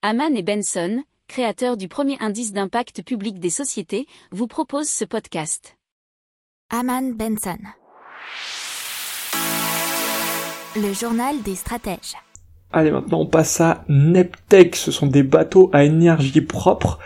Haman et Benson, créateurs du premier indice d'impact public des sociétés, vous proposent ce podcast. Haman Benson. Le journal des stratèges. Allez, maintenant on passe à Neptech. Ce sont des bateaux à énergie propre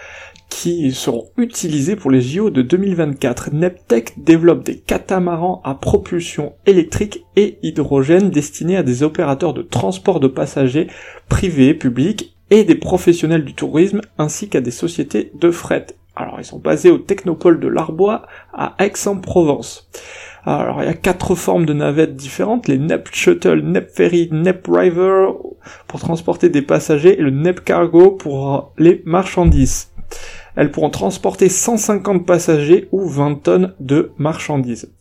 qui seront utilisés pour les JO de 2024. Neptech développe des catamarans à propulsion électrique et hydrogène destinés à des opérateurs de transport de passagers privés, publics et des professionnels du tourisme ainsi qu'à des sociétés de fret. Alors ils sont basés au Technopole de l'Arbois à Aix-en-Provence. Alors il y a quatre formes de navettes différentes, les NEP Shuttle, NEP Ferry, NEP River pour transporter des passagers et le NEP Cargo pour les marchandises. Elles pourront transporter 150 passagers ou 20 tonnes de marchandises.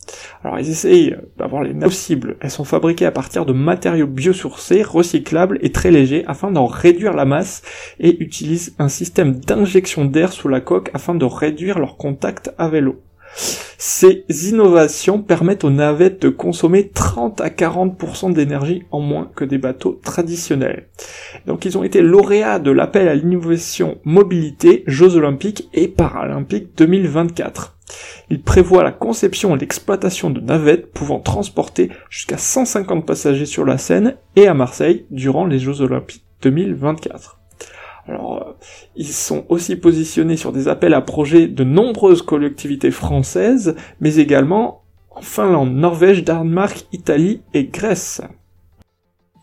Alors ils essayent d'avoir les possibles. Elles sont fabriquées à partir de matériaux biosourcés, recyclables et très légers afin d'en réduire la masse et utilisent un système d'injection d'air sous la coque afin de réduire leur contact avec l'eau. Ces innovations permettent aux navettes de consommer 30 à 40% d'énergie en moins que des bateaux traditionnels. Donc ils ont été lauréats de l'appel à l'innovation mobilité Jeux olympiques et paralympiques 2024. Ils prévoient la conception et l'exploitation de navettes pouvant transporter jusqu'à 150 passagers sur la Seine et à Marseille durant les Jeux olympiques 2024. Ils sont aussi positionnés sur des appels à projets de nombreuses collectivités françaises, mais également en Finlande, Norvège, Danemark, Italie et Grèce.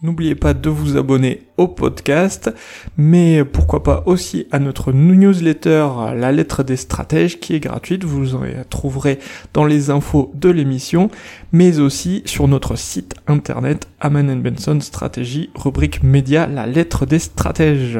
N'oubliez pas de vous abonner au podcast, mais pourquoi pas aussi à notre newsletter La lettre des stratèges qui est gratuite, vous en trouverez dans les infos de l'émission, mais aussi sur notre site internet Aman Benson Stratégie, rubrique média La lettre des stratèges.